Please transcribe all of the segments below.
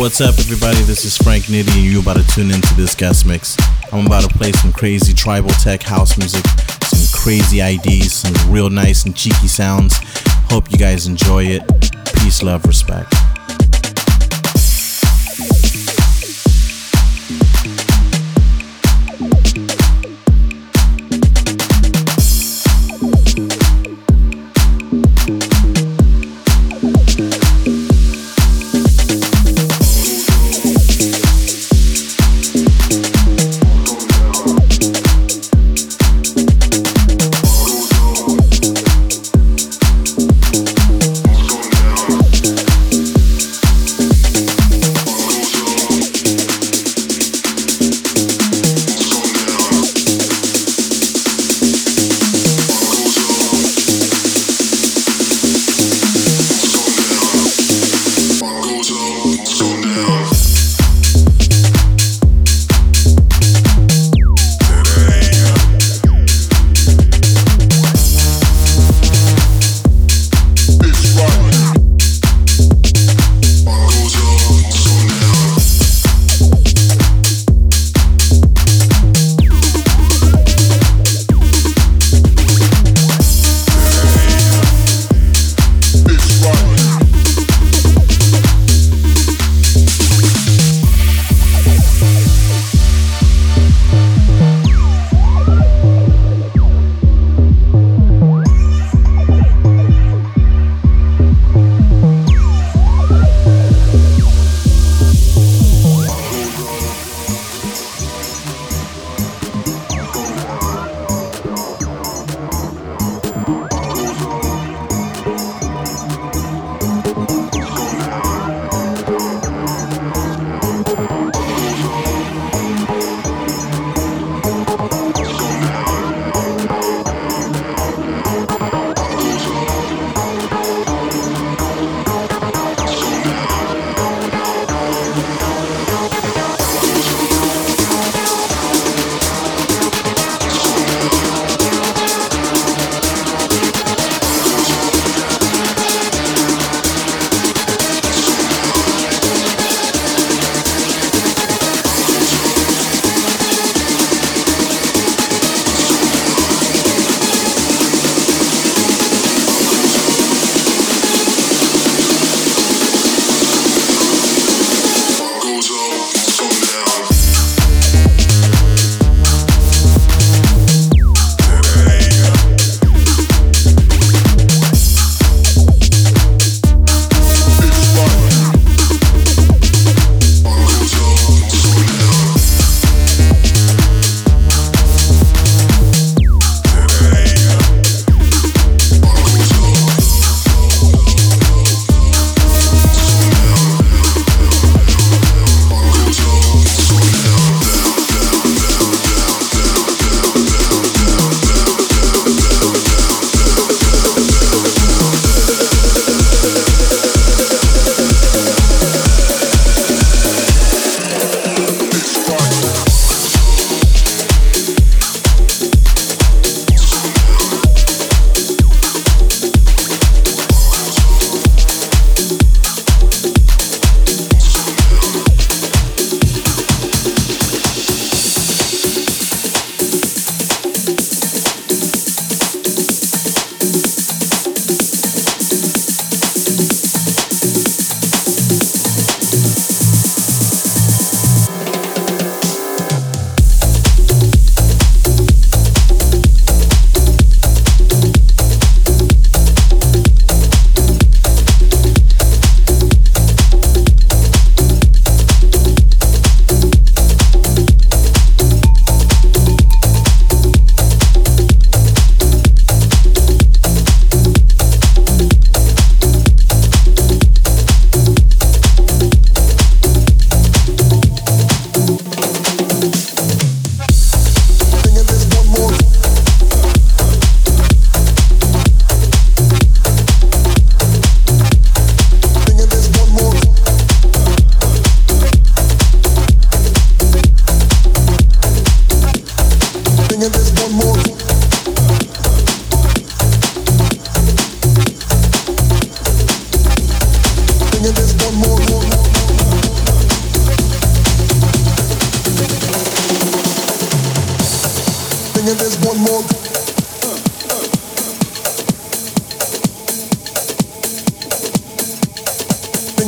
What's up, everybody? This is Frank Nitty, and you're about to tune into this guest mix. I'm about to play some crazy tribal tech house music, some crazy IDs, some real nice and cheeky sounds. Hope you guys enjoy it. Peace, love, respect.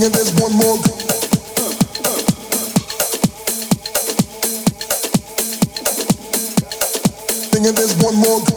Thinking there's one more. Thinking there's one more.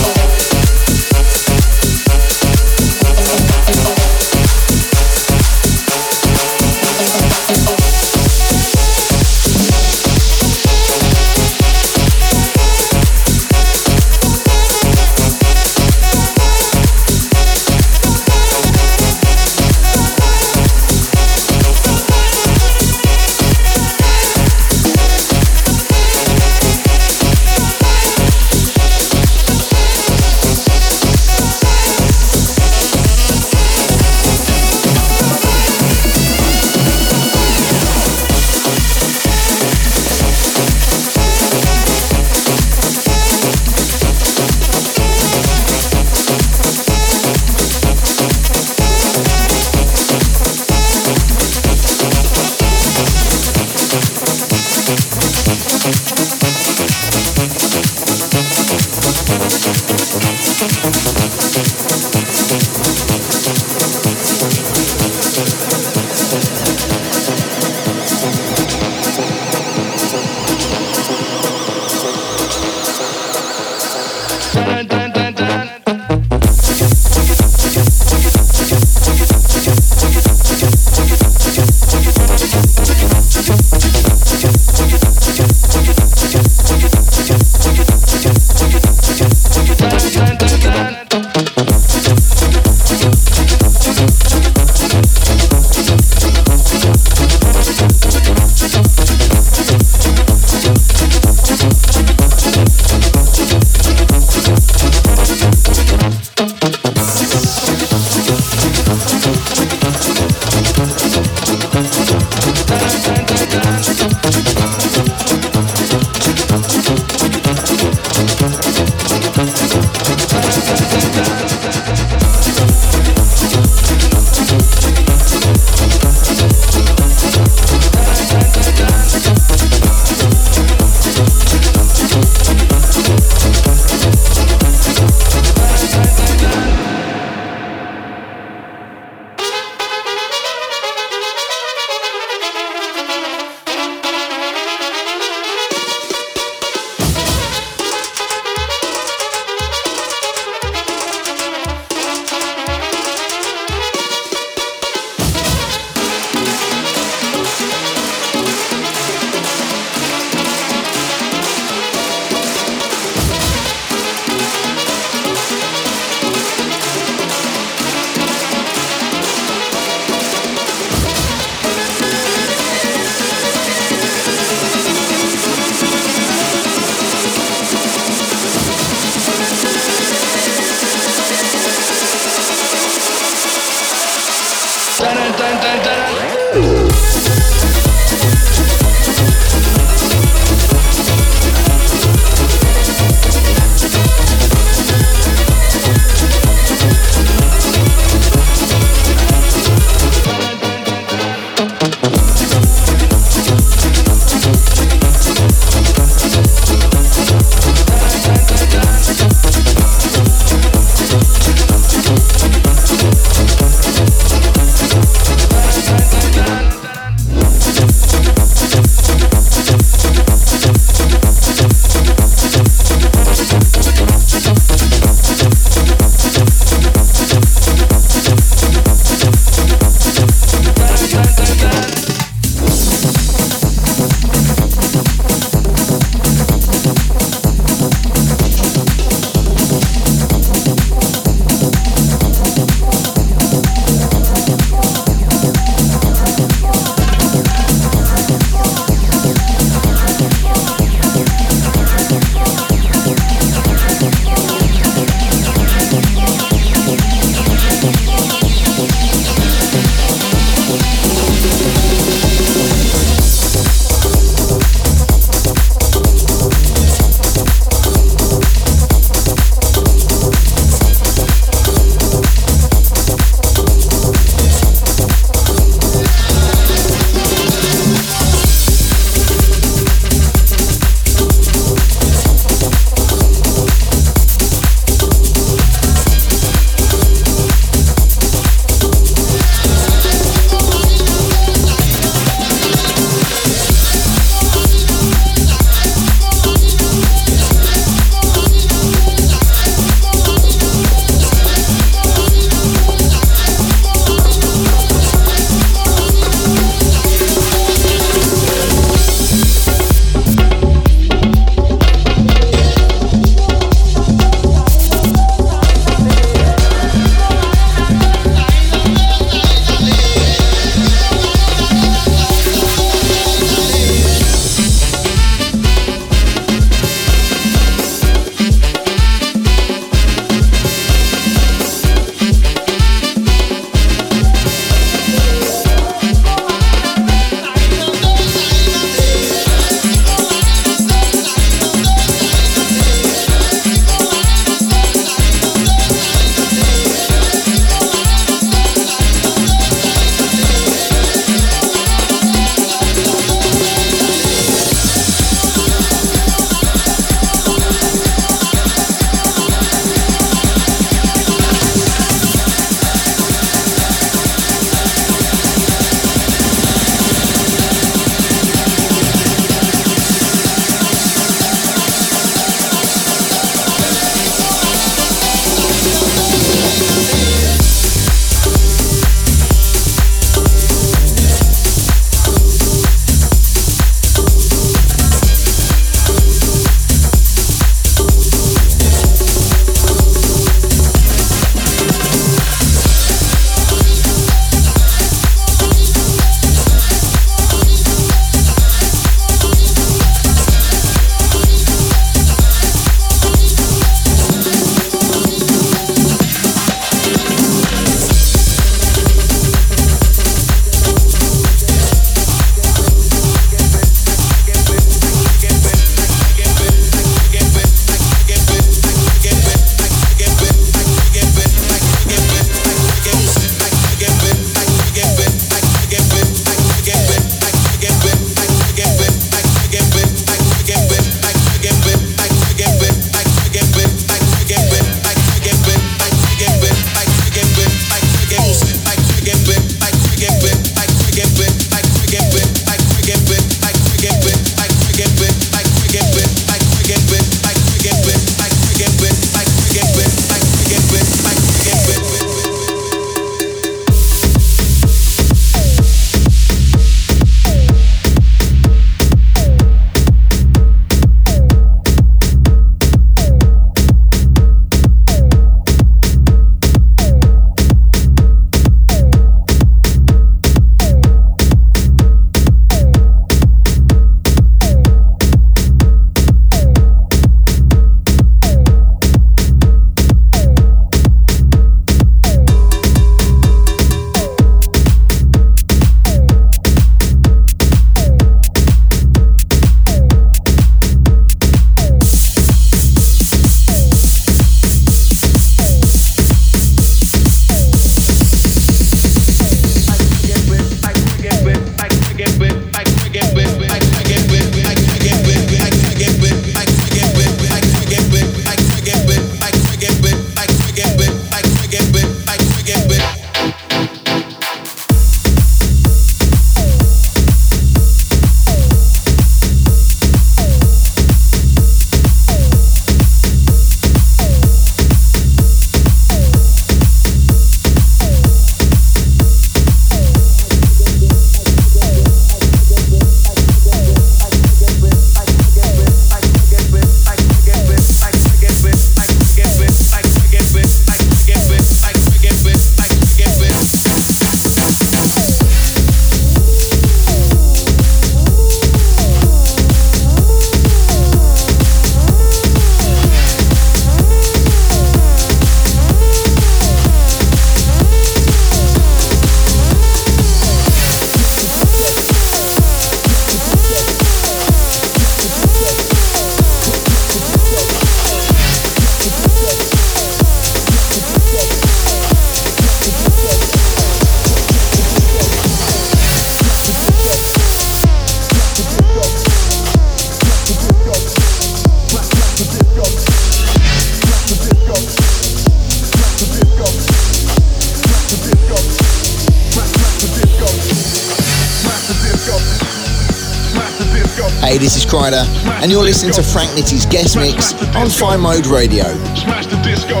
Kryder, and you're listening to Frank Nitty's guest mix on Fine Mode Radio. Smash the disco.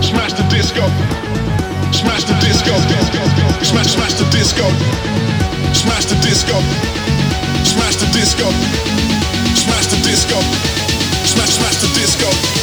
Smash the disco. Smash the disco. Smash smash the disco. Smash the disco. Smash the disco. Smash the disco. Smash smash the disco.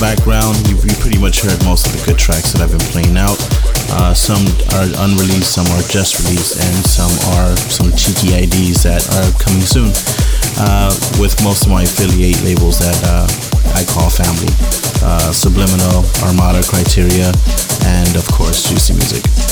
Background, you, you pretty much heard most of the good tracks that I've been playing out. Uh, some are unreleased, some are just released, and some are some cheeky IDs that are coming soon. Uh, with most of my affiliate labels that uh, I call family uh, Subliminal, Armada Kryteria, and of course, Juicy Music.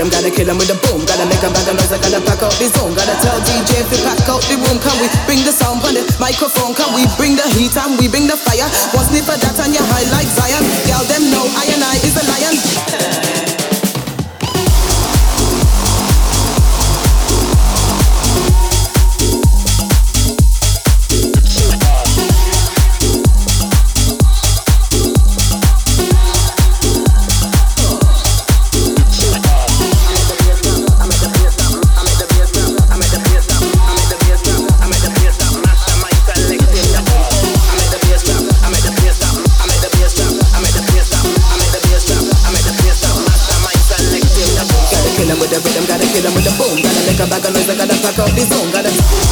Him gotta kill him with the with a boom. Gotta make a bag of noise, I gotta pack up this song. Gotta.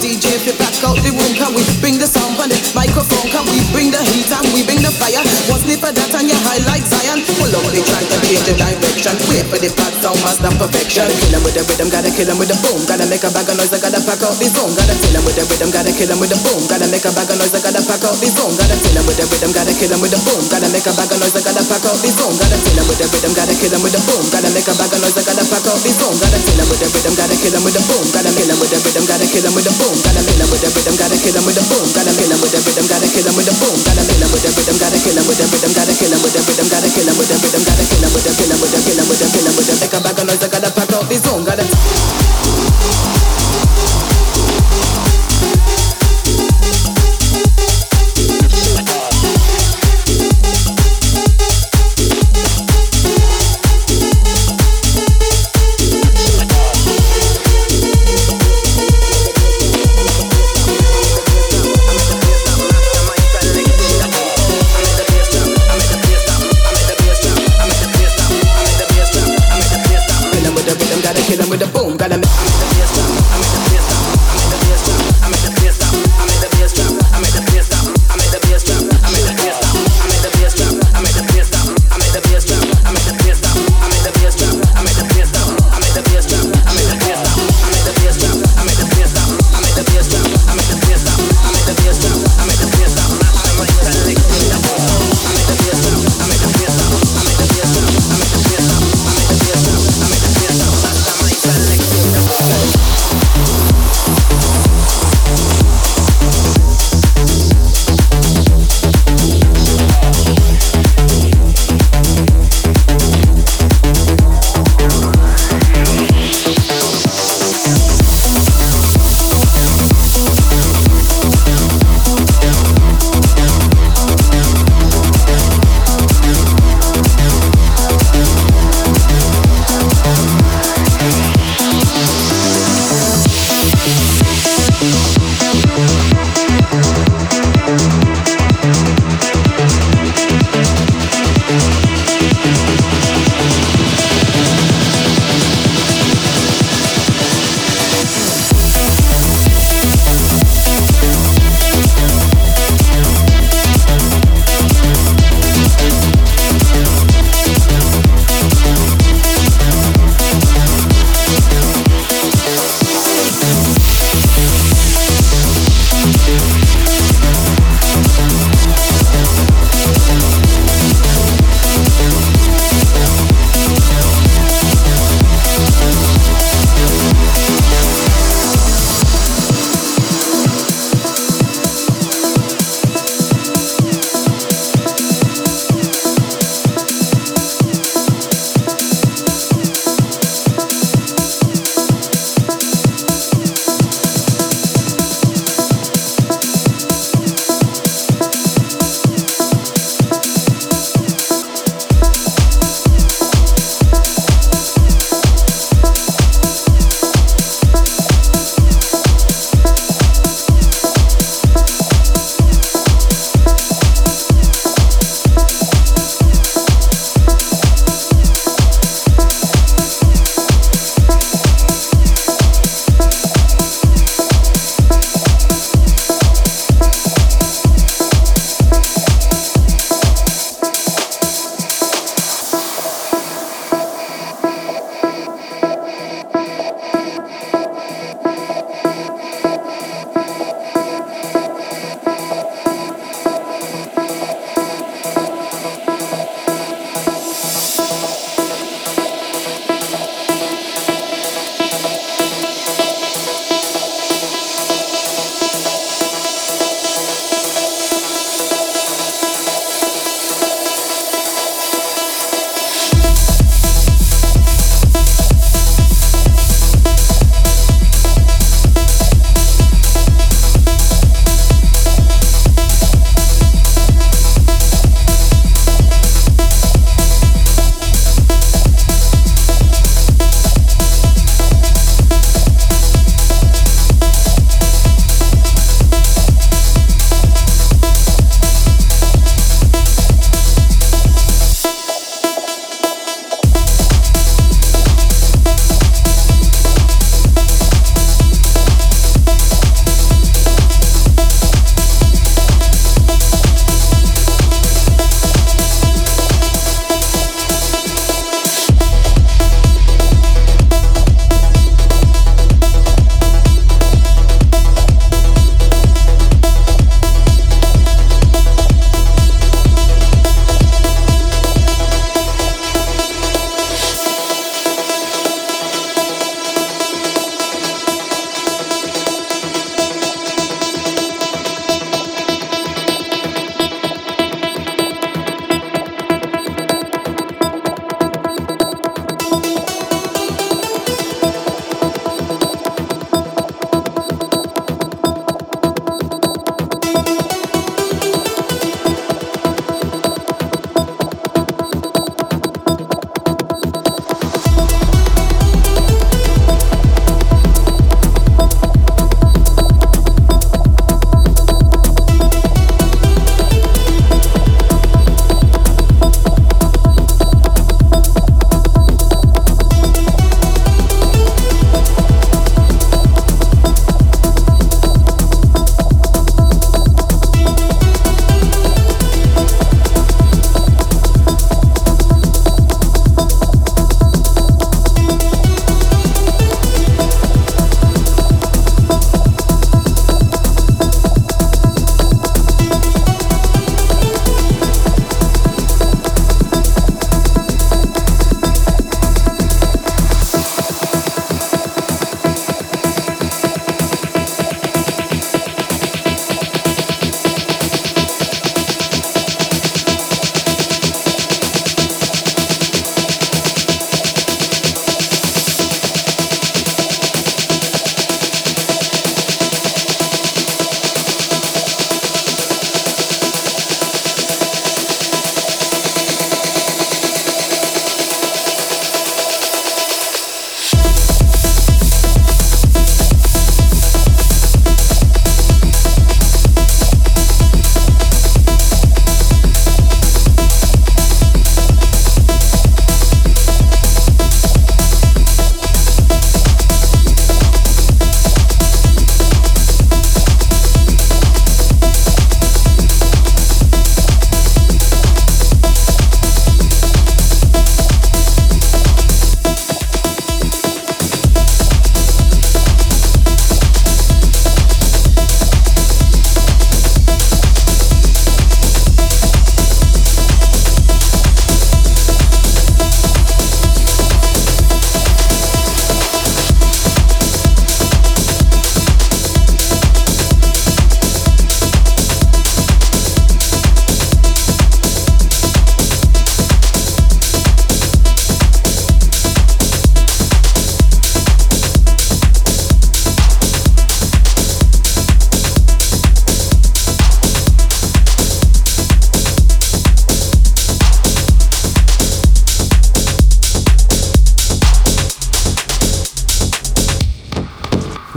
DJ if you pack out the room. Can Wait for the pad sound, master perfection. Kill him with the rhythm, gotta kill him with the boom. Gotta make a bag of noise, I gotta pack out the zone. Gotta kill him with the rhythm, gotta kill him with the boom. Gotta make a bag of noise, I gotta pack out the zone. Gotta kill him with the rhythm, gotta kill him with the boom. Gotta make a bag of noise, I gotta pack out the zone. Gotta kill him with the rhythm, gotta kill him with the boom. Gotta make a bag of noise, I gotta pack out the zone. Gotta kill him with the rhythm, gotta kill him with the boom. Gotta kill him with the rhythm, gotta kill him with the boom. Gotta kill him with the rhythm, gotta kill him with the boom. Gotta kill him with the rhythm, gotta kill him with the boom. Gotta kill him with the rhythm, gotta kill him with the rhythm, gotta kill him with the rhythm, gotta kill him with the rhythm, gotta kill him with the rhythm, gotta kill him with the with the kill him with the make a bag of noise, I gotta pack out the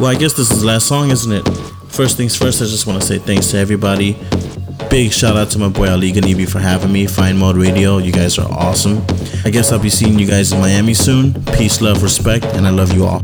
I guess this is the last song, isn't it? First things first, I just want to say thanks to everybody. Big shout out to my boy Ali Ganibi for having me. Fine Mode Radio, you guys are awesome. I guess I'll be seeing you guys in Miami soon. Peace, love, respect, and I love you all.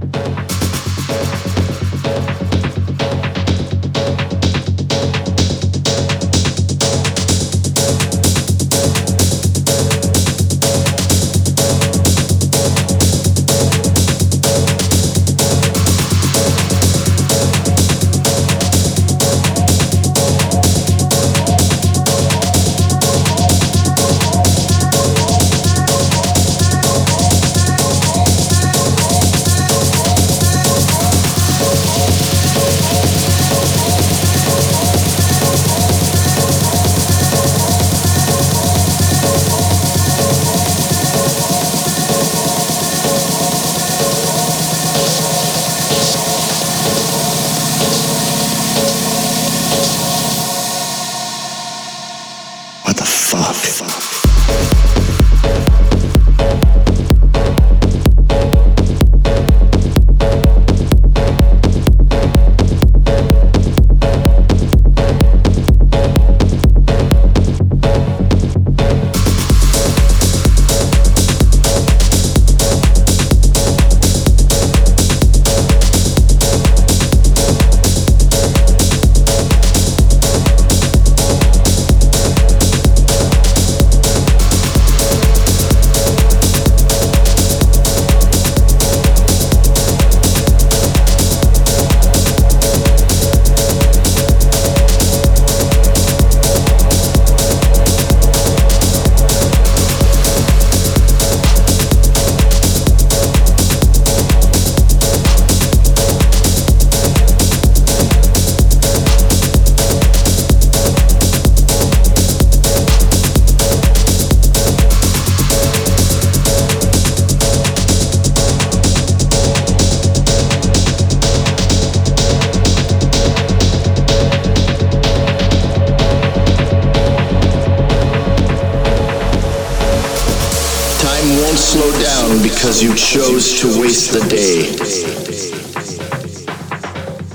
Because you chose to waste the day.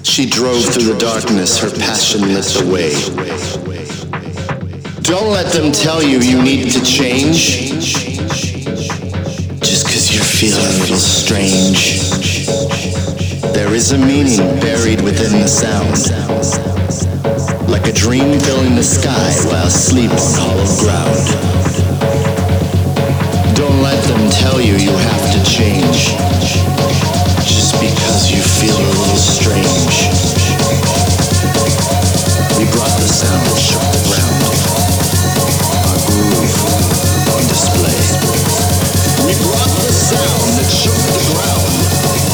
She drove through the darkness, her passion lit the way. Don't let them tell you you need to change. Just because you're feeling a little strange. There is a meaning buried within the sound. Like a dream filling the sky while asleep on hollow ground. Don't let them tell you you have to change just because you feel a little strange. We brought the sound, shook the ground. Our groove on display. We brought the sound that shook the ground.